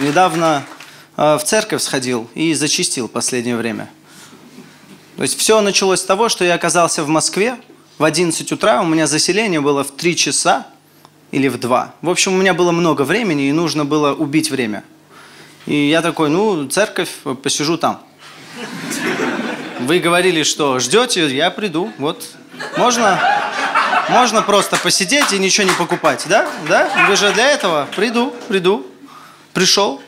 Недавно э, в церковь сходил и зачистил последнее время. То есть все началось с того, что я оказался в Москве в 11 утра, у меня заселение было в 3 часа или в 2. В общем, у меня было много времени и нужно было убить время. И я такой, ну, церковь, посижу там. Вы говорили, что ждете, я приду, вот. Можно, можно просто посидеть и ничего не покупать, да? Да? Вы же для этого? Приду, приду. Пришел,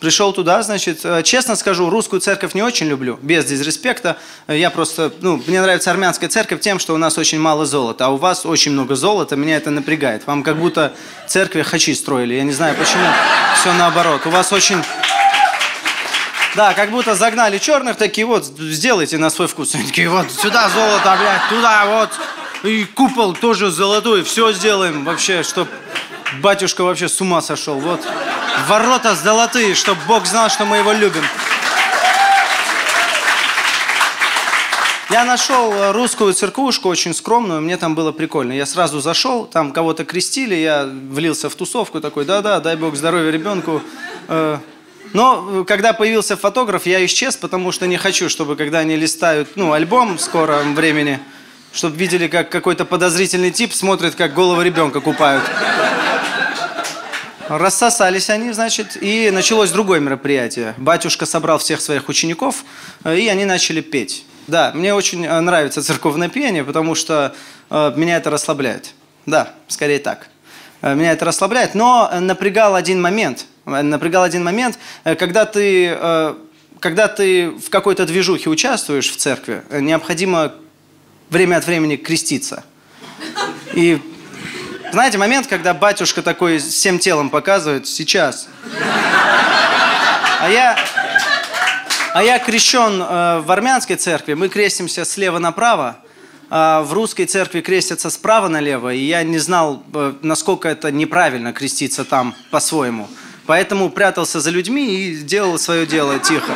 пришел туда, значит, э, честно скажу, русскую церковь не очень люблю, без дизреспекта. Э, я просто, ну, мне нравится армянская церковь тем, что у нас очень мало золота, а у вас очень много золота, меня это напрягает. Вам как будто церкви хачи строили, я не знаю почему, все наоборот. У вас очень... Да, как будто загнали черных, такие вот, сделайте на свой вкус. Они такие, вот, сюда золото, блядь, туда, вот. И купол тоже золотой, все сделаем вообще, чтоб батюшка вообще с ума сошел, вот. Ворота золотые, чтобы Бог знал, что мы его любим. Я нашел э, русскую церквушку, очень скромную, мне там было прикольно. Я сразу зашел, там кого-то крестили, я влился в тусовку, такой, да-да, дай Бог здоровья ребенку. Э, но э, когда появился фотограф, я исчез, потому что не хочу, чтобы когда они листают, ну, альбом в скором времени, чтобы видели, как какой-то подозрительный тип смотрит, как голову ребенка купают. Рассосались они, значит, и началось другое мероприятие. Батюшка собрал всех своих учеников, э, и они начали петь. Да, мне очень э, нравится церковное пение, потому что э, меня это расслабляет. Да, скорее так. Э, меня это расслабляет, но напрягал один момент. Напрягал один момент, когда ты, э, когда ты в какой-то движухе участвуешь в церкви, необходимо время от времени креститься. И знаете, момент, когда батюшка такой всем телом показывает, сейчас. А я, а я крещен э, в армянской церкви, мы крестимся слева направо, а в русской церкви крестятся справа налево, и я не знал, э, насколько это неправильно креститься там по-своему. Поэтому прятался за людьми и делал свое дело тихо.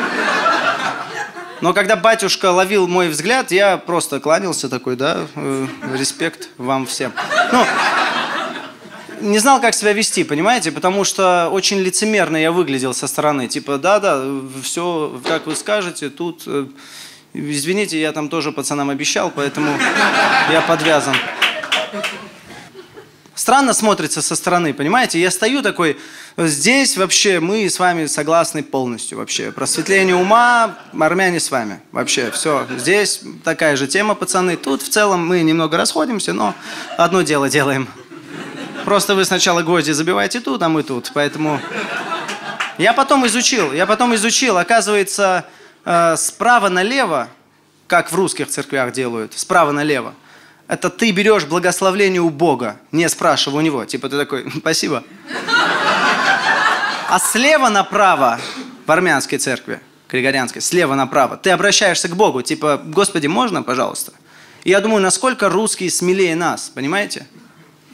Но когда батюшка ловил мой взгляд, я просто кланялся такой, да, э, респект вам всем. Ну, не знал, как себя вести, понимаете? Потому что очень лицемерно я выглядел со стороны. Типа, да-да, все, как вы скажете, тут... Э, извините, я там тоже пацанам обещал, поэтому я подвязан. Странно смотрится со стороны, понимаете? Я стою такой, здесь вообще мы с вами согласны полностью вообще. Просветление ума, армяне с вами. Вообще, все. Здесь такая же тема, пацаны. Тут в целом мы немного расходимся, но одно дело делаем. Просто вы сначала гвозди забиваете тут, а мы тут. Поэтому я потом изучил, я потом изучил. Оказывается, э, справа налево, как в русских церквях делают, справа налево, это ты берешь благословление у Бога, не спрашивая у Него. Типа ты такой, спасибо. А слева направо в армянской церкви, григорианской, слева направо, ты обращаешься к Богу, типа, Господи, можно, пожалуйста? И я думаю, насколько русские смелее нас, понимаете?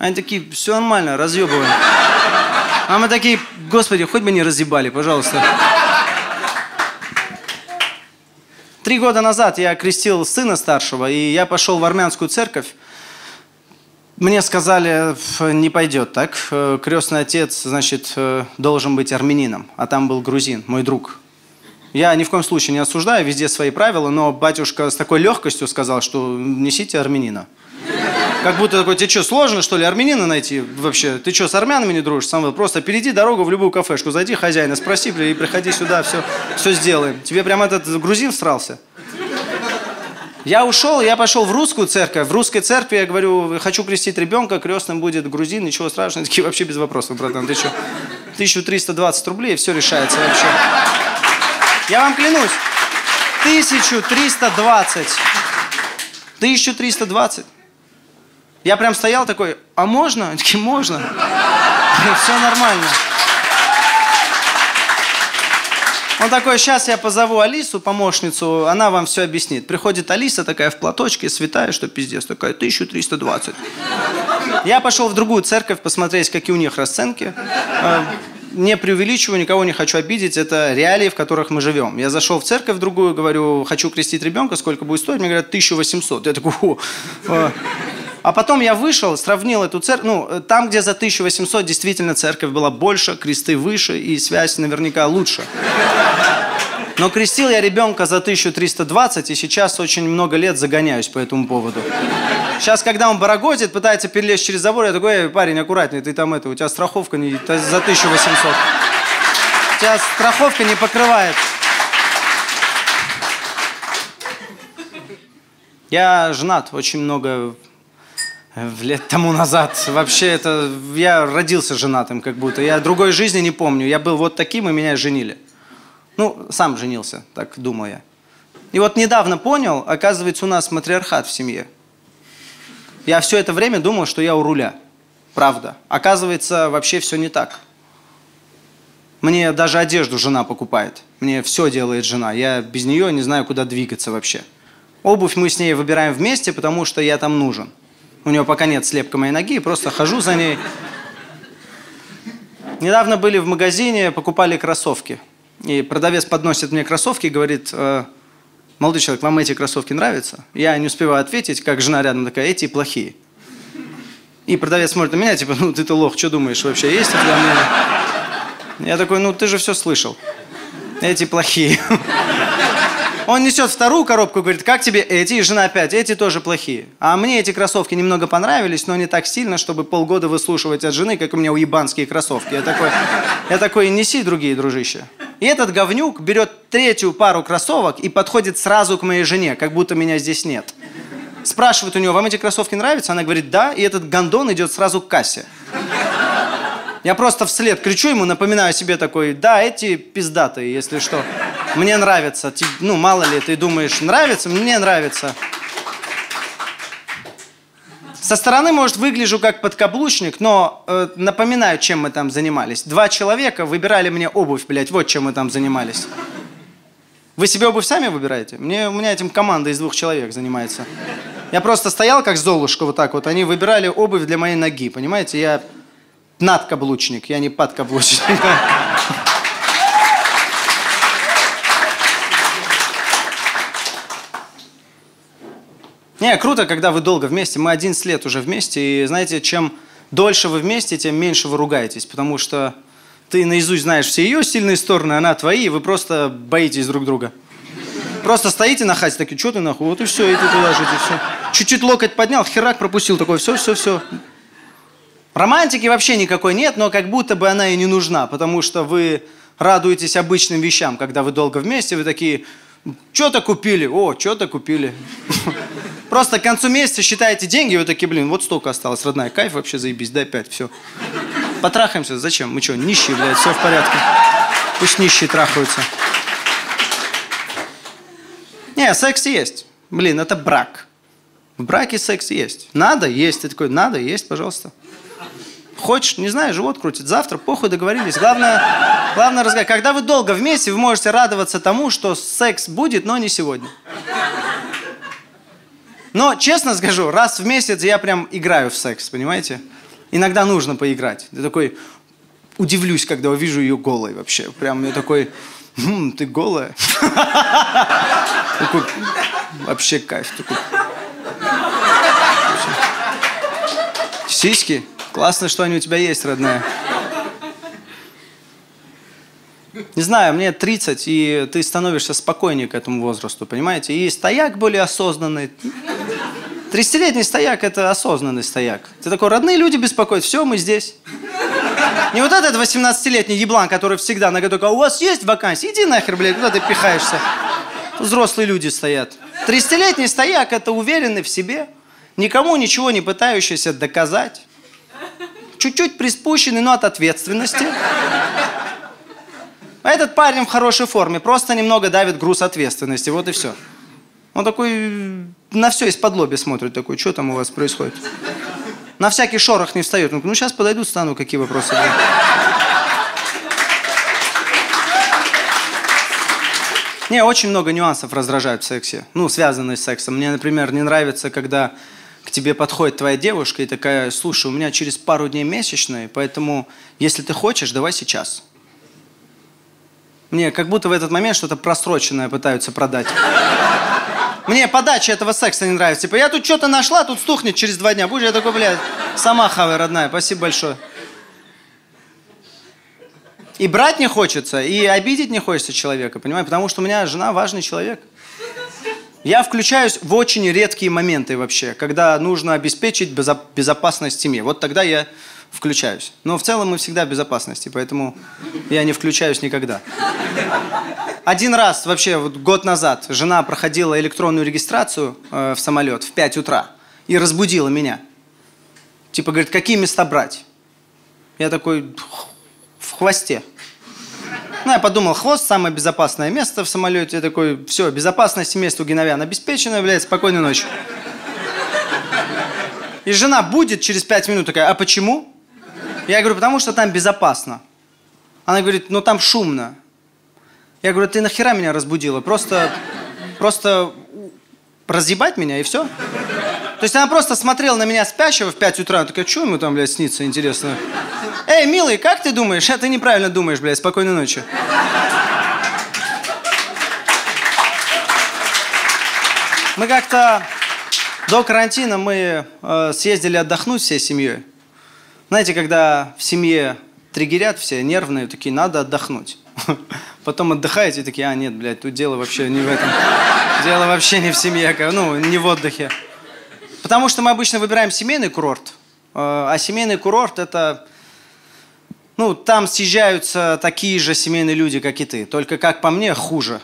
Они такие, все нормально, разъебываем. А мы такие, господи, хоть бы не разъебали, пожалуйста. Три года назад я крестил сына старшего, и я пошел в армянскую церковь. Мне сказали, не пойдет так. Крестный отец, значит, должен быть армянином, а там был грузин, мой друг. Я ни в коем случае не осуждаю, везде свои правила, но батюшка с такой легкостью сказал, что несите армянина. Как будто такой, тебе что, сложно, что ли, армянина найти вообще? Ты что, с армянами не дружишь, Самвел? Просто перейди дорогу в любую кафешку, зайди хозяина, спроси, и приходи сюда, все, все сделаем. Тебе прям этот грузин всрался? Я ушел, я пошел в русскую церковь. В русской церкви я говорю, хочу крестить ребенка, крестным будет грузин, ничего страшного. Такие вообще без вопросов, братан, ты что? 1320 рублей, все решается вообще. Я вам клянусь, 1320. 1320. Я прям стоял такой, а можно? Они такие, можно. Все нормально. Он такой, сейчас я позову Алису, помощницу, она вам все объяснит. Приходит Алиса такая в платочке, святая, что пиздец, такая, 1320. Я пошел в другую церковь посмотреть, какие у них расценки. Э, не преувеличиваю, никого не хочу обидеть, это реалии, в которых мы живем. Я зашел в церковь другую, говорю, хочу крестить ребенка, сколько будет стоить? Мне говорят, 1800. Я такой, о, А потом я вышел, сравнил эту церковь, ну, э, там, где за 1800 действительно церковь была больше, кресты выше и связь наверняка лучше. Но крестил я ребенка за 1320, и сейчас очень много лет загоняюсь по этому поводу. Сейчас, когда он барагозит, пытается перелезть через забор, я такой, парень, аккуратней, ты там это, у тебя страховка не, за 1800. У тебя страховка не покрывает. Я женат очень много лет тому назад. Вообще это... Я родился женатым как будто. Я другой жизни не помню. Я был вот таким, и меня женили. Ну, сам женился, так думал я. И вот недавно понял, оказывается, у нас матриархат в семье. Я все это время думал, что я у руля. Правда. Оказывается, вообще все не так. Мне даже одежду жена покупает. Мне все делает жена. Я без нее не знаю, куда двигаться вообще. Обувь мы с ней выбираем вместе, потому что я там нужен. У нее пока нет слепка моей ноги, просто хожу за ней. Недавно были в магазине, покупали кроссовки. И продавец подносит мне кроссовки и говорит, э, молодой человек, вам эти кроссовки нравятся? Я не успеваю ответить, как жена рядом такая, эти плохие. И продавец смотрит на меня, типа, ну ты-то лох, что думаешь вообще, есть тебя мнение? Я такой, ну ты же все слышал. Эти плохие. Он несет вторую коробку и говорит, как тебе эти? И жена опять, эти тоже плохие. А мне эти кроссовки немного понравились, но не так сильно, чтобы полгода выслушивать от жены, как у меня уебанские кроссовки. Я такой, я такой, неси другие, дружище. И этот говнюк берет третью пару кроссовок и подходит сразу к моей жене, как будто меня здесь нет. Спрашивает у нее, вам эти кроссовки нравятся? Она говорит, да. И этот гондон идет сразу к кассе. Я просто вслед кричу ему, напоминаю себе такой, да, эти пиздатые, если что. Мне нравится. Ну, мало ли, ты думаешь, нравится? Мне нравится. Со стороны, может, выгляжу как подкаблучник, но э, напоминаю, чем мы там занимались. Два человека выбирали мне обувь, блядь, вот чем мы там занимались. Вы себе обувь сами выбираете? Мне, у меня этим команда из двух человек занимается. Я просто стоял, как Золушка, вот так вот. Они выбирали обувь для моей ноги, понимаете? Я надкаблучник, я не подкаблучник. Не, круто, когда вы долго вместе. Мы 11 лет уже вместе. И знаете, чем дольше вы вместе, тем меньше вы ругаетесь. Потому что ты наизусть знаешь все ее сильные стороны, она твои, и вы просто боитесь друг друга. Просто стоите на хате, такие, что ты нахуй? Вот и все, и ты туда жить, и все. Чуть-чуть локоть поднял, херак пропустил, такой, все, все, все. Романтики вообще никакой нет, но как будто бы она и не нужна, потому что вы радуетесь обычным вещам, когда вы долго вместе, вы такие, что-то купили, о, что-то купили. Просто к концу месяца считаете деньги, вы такие, блин, вот столько осталось, родная, кайф вообще, заебись, дай пять, все. Потрахаемся, зачем? Мы что, нищие, блядь, все в порядке. Пусть нищие трахаются. Не, секс есть. Блин, это брак. В браке секс есть. Надо, есть. Ты такой, надо, есть, пожалуйста. Хочешь, не знаю, живот крутит. Завтра, похуй, договорились. Главное, главное разговаривать. Когда вы долго вместе, вы можете радоваться тому, что секс будет, но не сегодня. Но, честно скажу, раз в месяц я прям играю в секс, понимаете? Иногда нужно поиграть. Я такой удивлюсь, когда увижу ее голой вообще. Прям я такой, «Хм, ты голая? Такой, вообще кайф. Такой. Сиськи? Классно, что они у тебя есть, родная. Не знаю, мне 30, и ты становишься спокойнее к этому возрасту, понимаете? И стояк более осознанный. 30-летний стояк – это осознанный стояк. Ты такой, родные люди беспокоят, все, мы здесь. Не вот этот 18-летний еблан, который всегда на такой, у вас есть вакансия? Иди нахер, блядь, куда ты пихаешься? Взрослые люди стоят. 30-летний стояк – это уверенный в себе, никому ничего не пытающийся доказать. Чуть-чуть приспущенный, но от ответственности. А этот парень в хорошей форме, просто немного давит груз ответственности, вот и все. Он такой на все из-под лоби смотрит, такой, что там у вас происходит? На всякий шорох не встает. Ну, ну сейчас подойдут, стану, какие вопросы будут. Не, очень много нюансов раздражают в сексе, ну, связанные с сексом. Мне, например, не нравится, когда к тебе подходит твоя девушка и такая, слушай, у меня через пару дней месячные, поэтому, если ты хочешь, давай сейчас. Мне как будто в этот момент что-то просроченное пытаются продать. Мне подача этого секса не нравится. Типа, я тут что-то нашла, тут стухнет через два дня. Будешь, я такой, блядь, сама хавай, родная. Спасибо большое. И брать не хочется, и обидеть не хочется человека, понимаешь? Потому что у меня жена важный человек. Я включаюсь в очень редкие моменты вообще, когда нужно обеспечить безопасность семье. Вот тогда я включаюсь. Но в целом мы всегда в безопасности, поэтому я не включаюсь никогда. Один раз, вообще, вот год назад, жена проходила электронную регистрацию э, в самолет в 5 утра и разбудила меня. Типа, говорит, какие места брать? Я такой, в хвосте. Ну, я подумал, хвост самое безопасное место в самолете. Я такой, все, безопасность места у Геновян обеспечена, блядь, спокойной ночи. И жена будет через пять минут такая, а почему? Я говорю, потому что там безопасно. Она говорит, ну там шумно. Я говорю, ты нахера меня разбудила? Просто, просто разъебать меня и все? То есть она просто смотрела на меня спящего в 5 утра, она такая, что ему там, блядь, снится, интересно? Эй, милый, как ты думаешь? А ты неправильно думаешь, блядь, спокойной ночи. Мы как-то до карантина мы э, съездили отдохнуть всей семьей. Знаете, когда в семье триггерят все, нервные, такие, надо отдохнуть. Потом отдыхаете и такие, а, нет, блядь, тут дело вообще не в этом. Дело вообще не в семье, ну, не в отдыхе. Потому что мы обычно выбираем семейный курорт. Э, а семейный курорт это... Ну, там съезжаются такие же семейные люди, как и ты. Только, как по мне, хуже.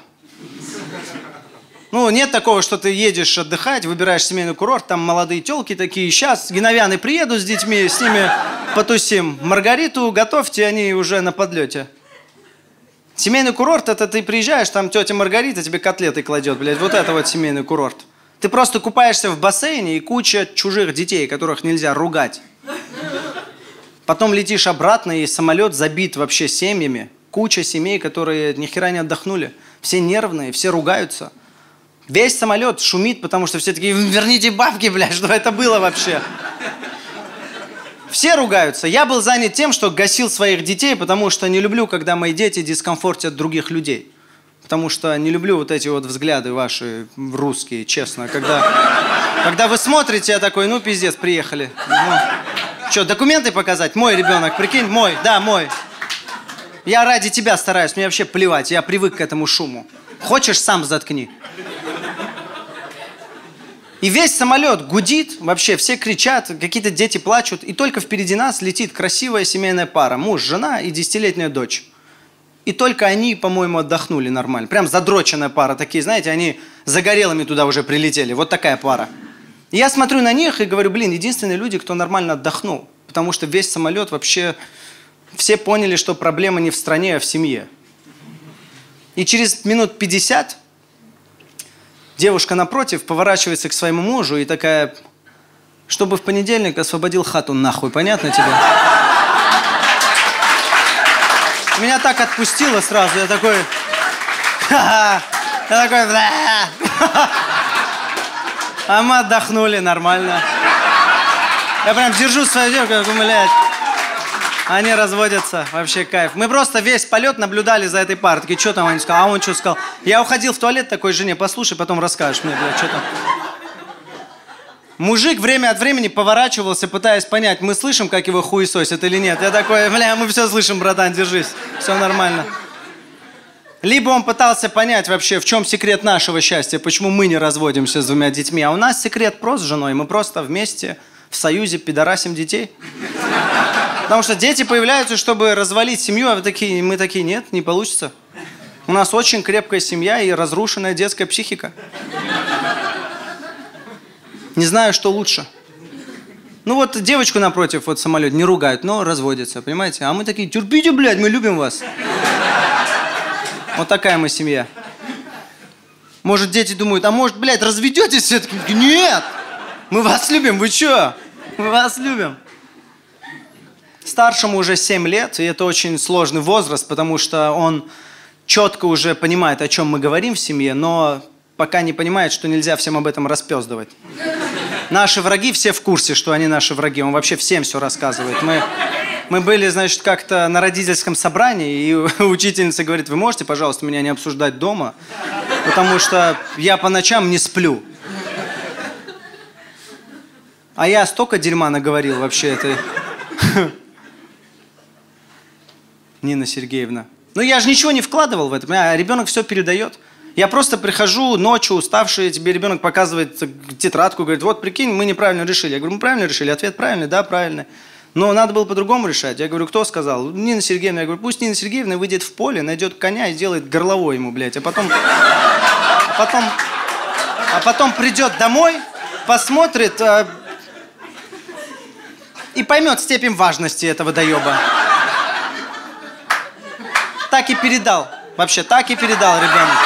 Ну, нет такого, что ты едешь отдыхать, выбираешь семейный курорт, там молодые телки такие, сейчас геновяны приедут с детьми, с ними потусим. Маргариту готовьте, они уже на подлете. Семейный курорт, это ты приезжаешь, там тетя Маргарита тебе котлеты кладет, блядь, вот это вот семейный курорт. Ты просто купаешься в бассейне и куча чужих детей, которых нельзя ругать. Потом летишь обратно, и самолет забит вообще семьями. Куча семей, которые ни хера не отдохнули. Все нервные, все ругаются. Весь самолет шумит, потому что все такие, верните бабки, блядь, что это было вообще? Все ругаются. Я был занят тем, что гасил своих детей, потому что не люблю, когда мои дети дискомфортят других людей. Потому что не люблю вот эти вот взгляды ваши русские, честно. Когда, когда вы смотрите, я такой, ну пиздец, приехали. Ну, что, документы показать? Мой ребенок, прикинь, мой, да, мой. Я ради тебя стараюсь, мне вообще плевать, я привык к этому шуму. Хочешь, сам заткни. И весь самолет гудит, вообще все кричат, какие-то дети плачут, и только впереди нас летит красивая семейная пара, муж, жена и десятилетняя дочь. И только они, по-моему, отдохнули нормально. Прям задроченная пара, такие, знаете, они загорелыми туда уже прилетели. Вот такая пара. И я смотрю на них и говорю, блин, единственные люди, кто нормально отдохнул. Потому что весь самолет вообще... Все поняли, что проблема не в стране, а в семье. И через минут 50 Девушка напротив поворачивается к своему мужу и такая, чтобы в понедельник освободил хату нахуй, понятно тебе? Меня так отпустило сразу, я такой, я такой. А мы отдохнули нормально. Я прям держу свою девушку, такой, блядь. Они разводятся, вообще кайф. Мы просто весь полет наблюдали за этой парой. Что там они сказали? А он что сказал? Я уходил в туалет такой жене, послушай, потом расскажешь мне, бля, что там. Мужик время от времени поворачивался, пытаясь понять, мы слышим, как его хуесосят или нет. Я такой, бля, мы все слышим, братан, держись, все нормально. Либо он пытался понять вообще, в чем секрет нашего счастья, почему мы не разводимся с двумя детьми. А у нас секрет просто с женой, мы просто вместе в союзе пидорасим детей. Потому что дети появляются, чтобы развалить семью, а вы такие, мы такие, нет, не получится. У нас очень крепкая семья и разрушенная детская психика. Не знаю, что лучше. Ну вот девочку напротив, вот самолет, не ругают, но разводятся, понимаете? А мы такие, терпите, блядь, мы любим вас. Вот такая мы семья. Может, дети думают, а может, блядь, разведетесь все-таки? Нет! Мы вас любим, вы чё? Мы вас любим. Старшему уже 7 лет, и это очень сложный возраст, потому что он четко уже понимает, о чем мы говорим в семье, но пока не понимает, что нельзя всем об этом распездывать. Наши враги все в курсе, что они наши враги. Он вообще всем все рассказывает. Мы, мы были, значит, как-то на родительском собрании, и учительница говорит, вы можете, пожалуйста, меня не обсуждать дома? потому что я по ночам не сплю. А я столько дерьма наговорил вообще этой... Нина Сергеевна. Ну я же ничего не вкладывал в это, а ребенок все передает. Я просто прихожу ночью, уставший, тебе ребенок показывает тетрадку, говорит, вот прикинь, мы неправильно решили. Я говорю, мы правильно решили? Ответ правильный, да, правильный. Но надо было по-другому решать. Я говорю, кто сказал? Нина Сергеевна. Я говорю, пусть Нина Сергеевна выйдет в поле, найдет коня и сделает горловой ему, блядь. А потом, а потом, а потом придет домой, посмотрит э, и поймет степень важности этого доеба. Так и передал. Вообще, так и передал ребенок.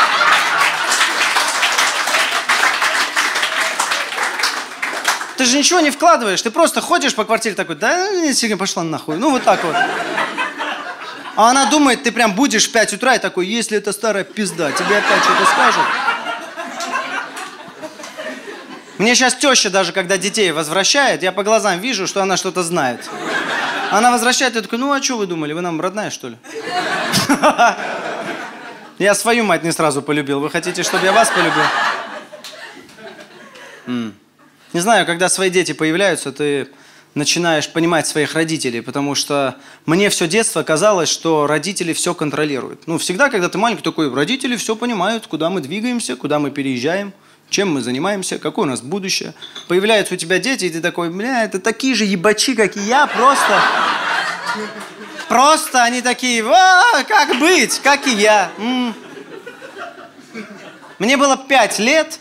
Ты же ничего не вкладываешь, ты просто ходишь по квартире такой, да, сегодня пошла нахуй. Ну, вот так вот. А она думает, ты прям будешь в 5 утра и такой, если это старая пизда, тебе опять что-то скажут. Мне сейчас теща даже, когда детей возвращает, я по глазам вижу, что она что-то знает. Она возвращает, я такой, ну а что вы думали, вы нам родная, что ли? Я свою мать не сразу полюбил. Вы хотите, чтобы я вас полюбил? Не знаю, когда свои дети появляются, ты начинаешь понимать своих родителей, потому что мне все детство казалось, что родители все контролируют. Ну, всегда, когда ты маленький, такой, родители все понимают, куда мы двигаемся, куда мы переезжаем, чем мы занимаемся, какое у нас будущее. Появляются у тебя дети, и ты такой, бля, это такие же ебачи, как и я, просто... Просто они такие, а, как быть, как и я. М-м. Мне было пять лет,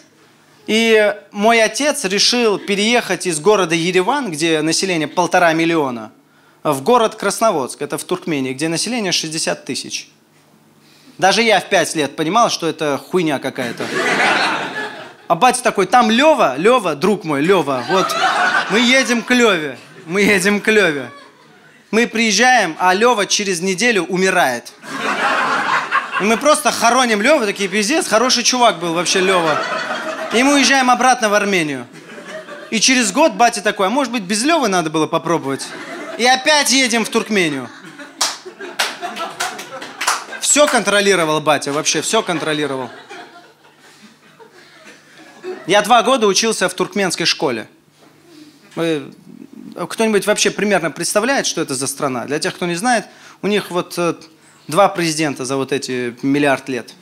и мой отец решил переехать из города Ереван, где население полтора миллиона, в город Красноводск, это в Туркмении, где население 60 тысяч. Даже я в пять лет понимал, что это хуйня какая-то. А батя такой, там Лева, Лева, друг мой, Лева, вот мы едем к Леве, мы едем к Леве. Мы приезжаем, а Лева через неделю умирает. И мы просто хороним Лева, такие, пиздец, хороший чувак был вообще Лева. И мы уезжаем обратно в Армению. И через год батя такой, а может быть без Левы надо было попробовать? И опять едем в Туркмению. Все контролировал батя, вообще все контролировал. Я два года учился в туркменской школе. Кто-нибудь вообще примерно представляет, что это за страна? Для тех, кто не знает, у них вот э, два президента за вот эти миллиард лет.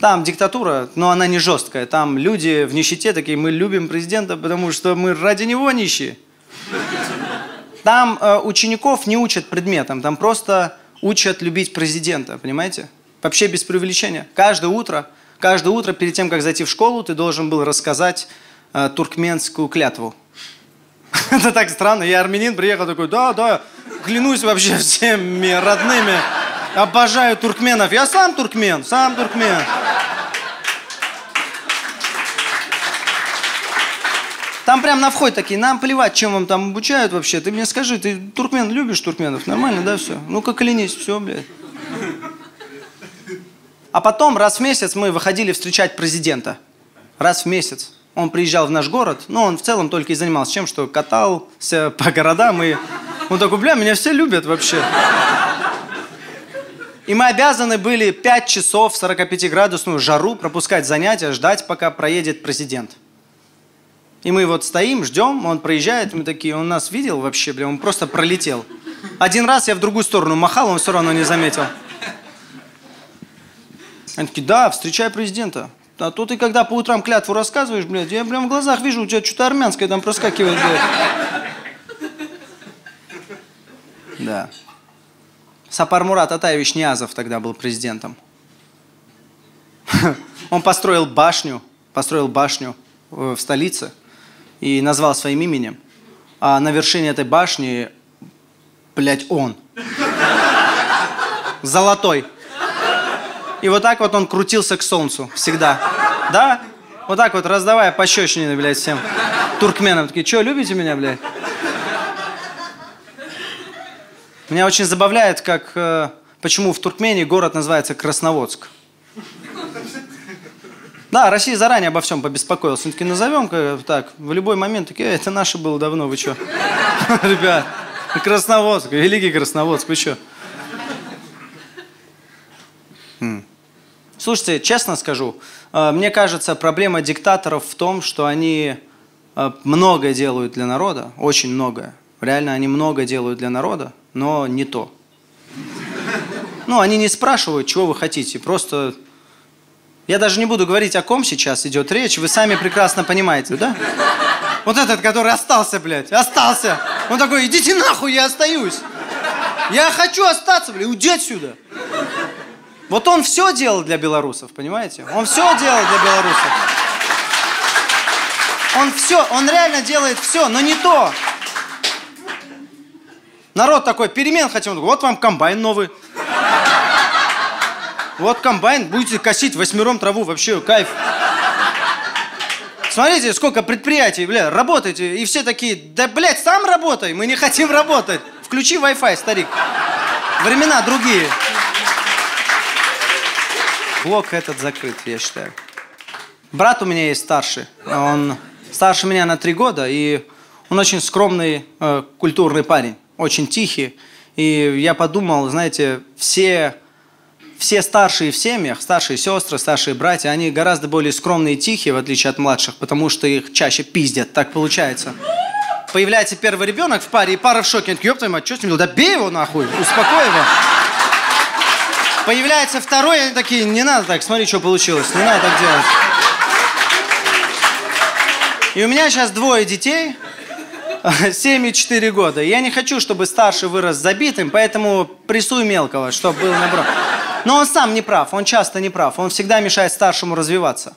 Там диктатура, но она не жесткая. Там люди в нищете такие, мы любим президента, потому что мы ради него нищие. Там э, учеников не учат предметам, там просто учат любить президента, понимаете? Вообще без преувеличения. Каждое утро, каждое утро перед тем, как зайти в школу, ты должен был рассказать э, туркменскую клятву. Это так странно. Я армянин, приехал такой, да, да, клянусь вообще всеми родными. Обожаю туркменов. Я сам туркмен, сам туркмен. Там прям на входе такие, нам плевать, чем вам там обучают вообще. Ты мне скажи, ты туркмен любишь туркменов? Нормально, да, все? Ну-ка клянись, все, блядь. А потом раз в месяц мы выходили встречать президента. Раз в месяц. Он приезжал в наш город, но он в целом только и занимался чем, что катался по городам и... Он такой, бля, меня все любят вообще. И мы обязаны были 5 часов в 45-градусную жару пропускать занятия, ждать, пока проедет президент. И мы вот стоим, ждем, он проезжает, мы такие, он нас видел вообще, бля, он просто пролетел. Один раз я в другую сторону махал, он все равно не заметил. Они такие, да, встречай президента. А то ты когда по утрам клятву рассказываешь, блядь, я прям в глазах вижу, у тебя что-то армянское там проскакивает, блядь. Да. Сапар Мурат Атаевич Ниязов тогда был президентом. Он построил башню, построил башню э, в столице и назвал своим именем. А на вершине этой башни, блядь, он. Золотой. И вот так вот он крутился к солнцу всегда. Да? Вот так вот раздавая пощечины, блядь, всем туркменам. Такие, что, любите меня, блядь? Меня очень забавляет, как, э, почему в Туркмении город называется Красноводск. Да, Россия заранее обо всем побеспокоилась. Он таки назовем так, в любой момент, такие, это наше было давно, вы что? Ребят, Красноводск, великий Красноводск, вы что? Слушайте, честно скажу, э, мне кажется, проблема диктаторов в том, что они э, много делают для народа, очень многое. Реально они много делают для народа, но не то. Ну, они не спрашивают, чего вы хотите, просто... Я даже не буду говорить, о ком сейчас идет речь, вы сами прекрасно понимаете, да? Вот этот, который остался, блядь, остался. Он такой, идите нахуй, я остаюсь. Я хочу остаться, блядь, уйди отсюда. Вот он все делал для белорусов, понимаете? Он все делал для белорусов. Он все, он реально делает все, но не то. Народ такой, перемен хотим. Вот вам комбайн новый. Вот комбайн, будете косить восьмером траву, вообще кайф. Смотрите, сколько предприятий, бля, работаете, и все такие, да, блядь, сам работай, мы не хотим работать. Включи Wi-Fi, старик. Времена другие. Блок этот закрыт, я считаю. Брат у меня есть старший. Он старше меня на три года, и он очень скромный, э, культурный парень, очень тихий. И я подумал, знаете, все, все старшие в семьях, старшие сестры, старшие братья, они гораздо более скромные и тихие, в отличие от младших, потому что их чаще пиздят, так получается. Появляется первый ребенок в паре, и пара в шоке. Ёб твою мать, что с ним? Да бей его нахуй, успокой его. Появляется второй, они такие, не надо так, смотри, что получилось, не надо так делать. И у меня сейчас двое детей, 7 и 4 года. Я не хочу, чтобы старший вырос забитым, поэтому прессую мелкого, чтобы был наоборот. Но он сам не прав, он часто не прав. Он всегда мешает старшему развиваться.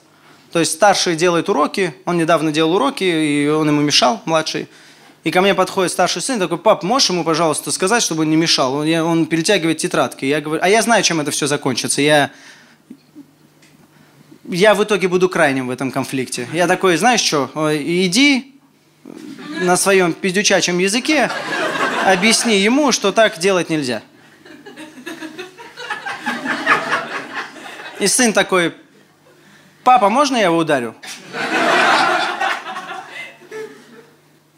То есть старший делает уроки, он недавно делал уроки, и он ему мешал, младший. И ко мне подходит старший сын, такой, пап, можешь ему, пожалуйста, сказать, чтобы он не мешал? Он, я, он перетягивает тетрадки. Я говорю, а я знаю, чем это все закончится. Я, я в итоге буду крайним в этом конфликте. Я такой, знаешь что, иди на своем пиздючачьем языке, объясни ему, что так делать нельзя. И сын такой, папа, можно я его ударю?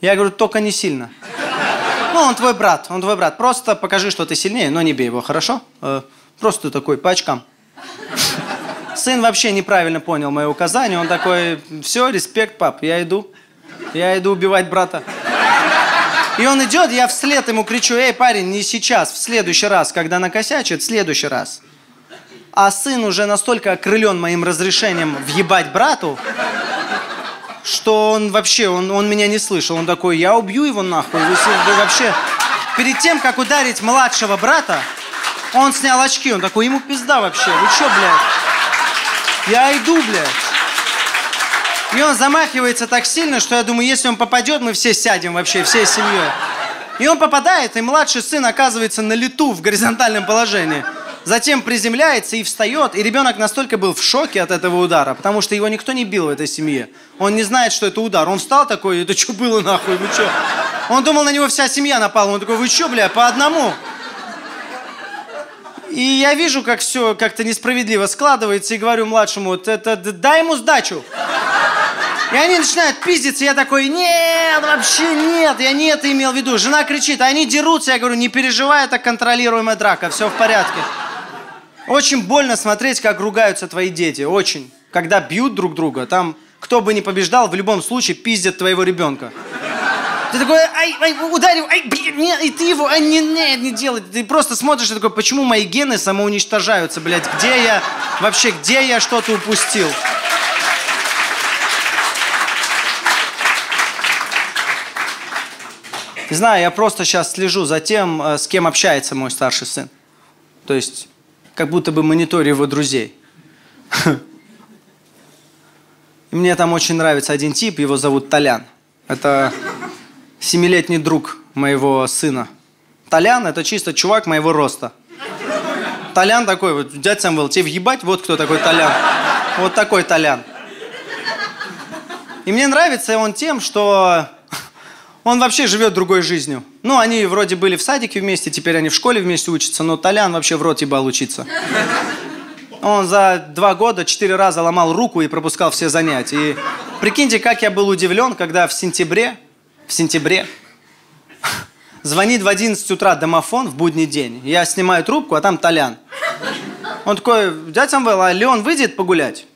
Я говорю, только не сильно. Ну, он твой брат, он твой брат. Просто покажи, что ты сильнее, но не бей его, хорошо? Э, просто такой, по очкам. Сын вообще неправильно понял мои указания. Он такой, все, респект, пап, я иду. Я иду убивать брата. И он идет, я вслед ему кричу, эй, парень, не сейчас, в следующий раз, когда накосячит, в следующий раз. А сын уже настолько окрылен моим разрешением въебать брату, что он вообще, он, он меня не слышал. Он такой, я убью его нахуй. Вы, вы вообще... Перед тем, как ударить младшего брата, он снял очки. Он такой, ему пизда вообще. Вы что, блядь? Я иду, блядь. И он замахивается так сильно, что я думаю, если он попадет, мы все сядем вообще, всей семьей. И он попадает, и младший сын оказывается на лету в горизонтальном положении затем приземляется и встает, и ребенок настолько был в шоке от этого удара, потому что его никто не бил в этой семье. Он не знает, что это удар. Он встал такой, это что было нахуй, вы что? Он думал, на него вся семья напала. Он такой, вы что, бля, по одному? И я вижу, как все как-то несправедливо складывается, и говорю младшему, это, дай ему сдачу. И они начинают пиздиться, я такой, нет, вообще нет, я не это имел в виду. Жена кричит, они дерутся, я говорю, не переживай, это контролируемая драка, все в порядке. Очень больно смотреть, как ругаются твои дети. Очень. Когда бьют друг друга, там кто бы ни побеждал, в любом случае пиздят твоего ребенка. Ты такой, ай, ай, ударил, ай, блин, нет, и ты его, ай, не, не, не делай. Ты просто смотришь и такой, почему мои гены самоуничтожаются, блядь, где я, вообще, где я что-то упустил? Не знаю, я просто сейчас слежу за тем, э, с кем общается мой старший сын. То есть как будто бы мониторю его друзей. И мне там очень нравится один тип, его зовут Толян. Это семилетний друг моего сына. Толян – это чисто чувак моего роста. Толян такой, вот, дядь Самвел, тебе въебать, вот кто такой Толян. Вот такой Толян. И мне нравится он тем, что он вообще живет другой жизнью. Ну, они вроде были в садике вместе, теперь они в школе вместе учатся, но Толян вообще в рот ебал учиться. Он за два года четыре раза ломал руку и пропускал все занятия. И прикиньте, как я был удивлен, когда в сентябре, в сентябре, звонит в 11 утра домофон в будний день. Я снимаю трубку, а там Толян. Он такой, дядя Самвел, а Леон выйдет погулять?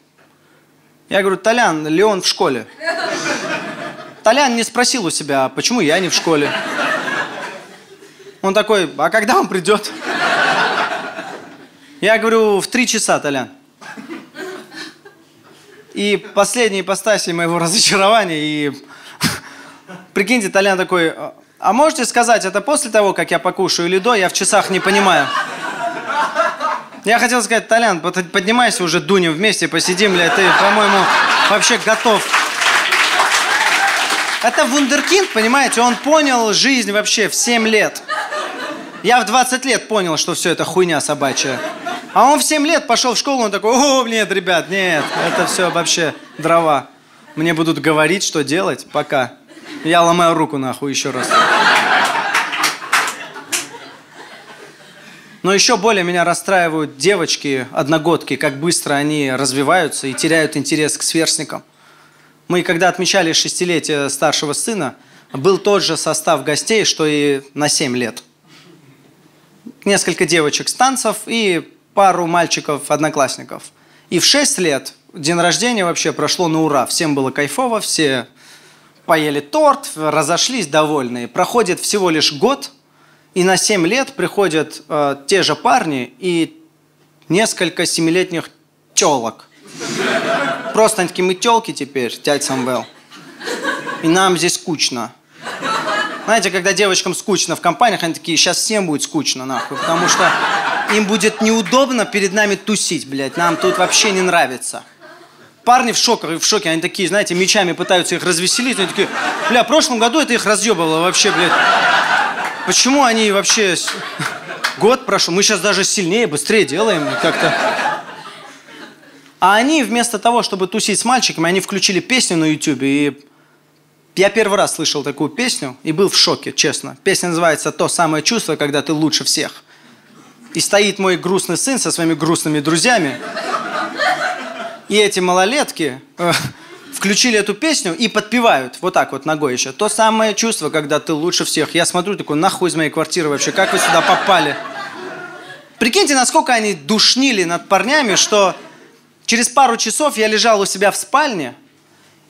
Я говорю, Толян, Леон в школе. Толян не спросил у себя, а почему я не в школе? Он такой, а когда он придет? Я говорю, в три часа, Толян. И последние ипостаси моего разочарования, и прикиньте, Толян такой, а можете сказать, это после того, как я покушаю или до? Я в часах не понимаю. Я хотел сказать, Толян, поднимайся уже, Дуня, вместе посидим, бля, ты, по-моему, вообще готов. Это вундеркинд, понимаете, он понял жизнь вообще в 7 лет. Я в 20 лет понял, что все это хуйня собачья. А он в 7 лет пошел в школу, он такой, о, нет, ребят, нет, это все вообще дрова. Мне будут говорить, что делать, пока. Я ломаю руку нахуй еще раз. Но еще более меня расстраивают девочки, одногодки, как быстро они развиваются и теряют интерес к сверстникам. Мы, когда отмечали шестилетие старшего сына, был тот же состав гостей, что и на 7 лет. Несколько девочек с танцев и пару мальчиков-одноклассников. И в 6 лет день рождения вообще прошло на ура. Всем было кайфово, все поели торт, разошлись довольные. Проходит всего лишь год, и на 7 лет приходят э, те же парни и несколько семилетних телок. Просто они такие, мы телки теперь, дядь Самвел. И нам здесь скучно. Знаете, когда девочкам скучно в компаниях, они такие, сейчас всем будет скучно, нахуй, потому что им будет неудобно перед нами тусить, блядь, нам тут вообще не нравится парни в шоке, в шоке, они такие, знаете, мечами пытаются их развеселить, они такие, бля, в прошлом году это их разъебывало вообще, блядь. Почему они вообще... Год прошел, мы сейчас даже сильнее, быстрее делаем как-то. А они вместо того, чтобы тусить с мальчиками, они включили песню на YouTube, и я первый раз слышал такую песню и был в шоке, честно. Песня называется «То самое чувство, когда ты лучше всех». И стоит мой грустный сын со своими грустными друзьями, и эти малолетки э, включили эту песню и подпевают вот так вот ногой еще. То самое чувство, когда ты лучше всех. Я смотрю, такой, нахуй из моей квартиры вообще, как вы сюда попали? Прикиньте, насколько они душнили над парнями, что через пару часов я лежал у себя в спальне,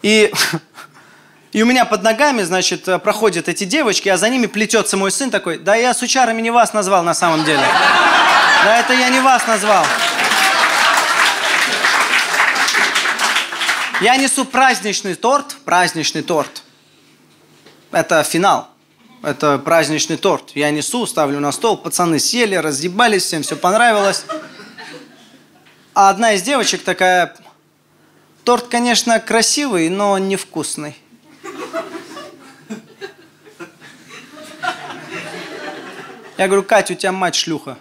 и, и у меня под ногами, значит, проходят эти девочки, а за ними плетется мой сын такой, да я с учарами не вас назвал на самом деле. Да это я не вас назвал. Я несу праздничный торт, праздничный торт. Это финал. Это праздничный торт. Я несу, ставлю на стол, пацаны сели, разъебались, всем все понравилось. А одна из девочек такая, торт, конечно, красивый, но невкусный. Я говорю, Катя, у тебя мать шлюха.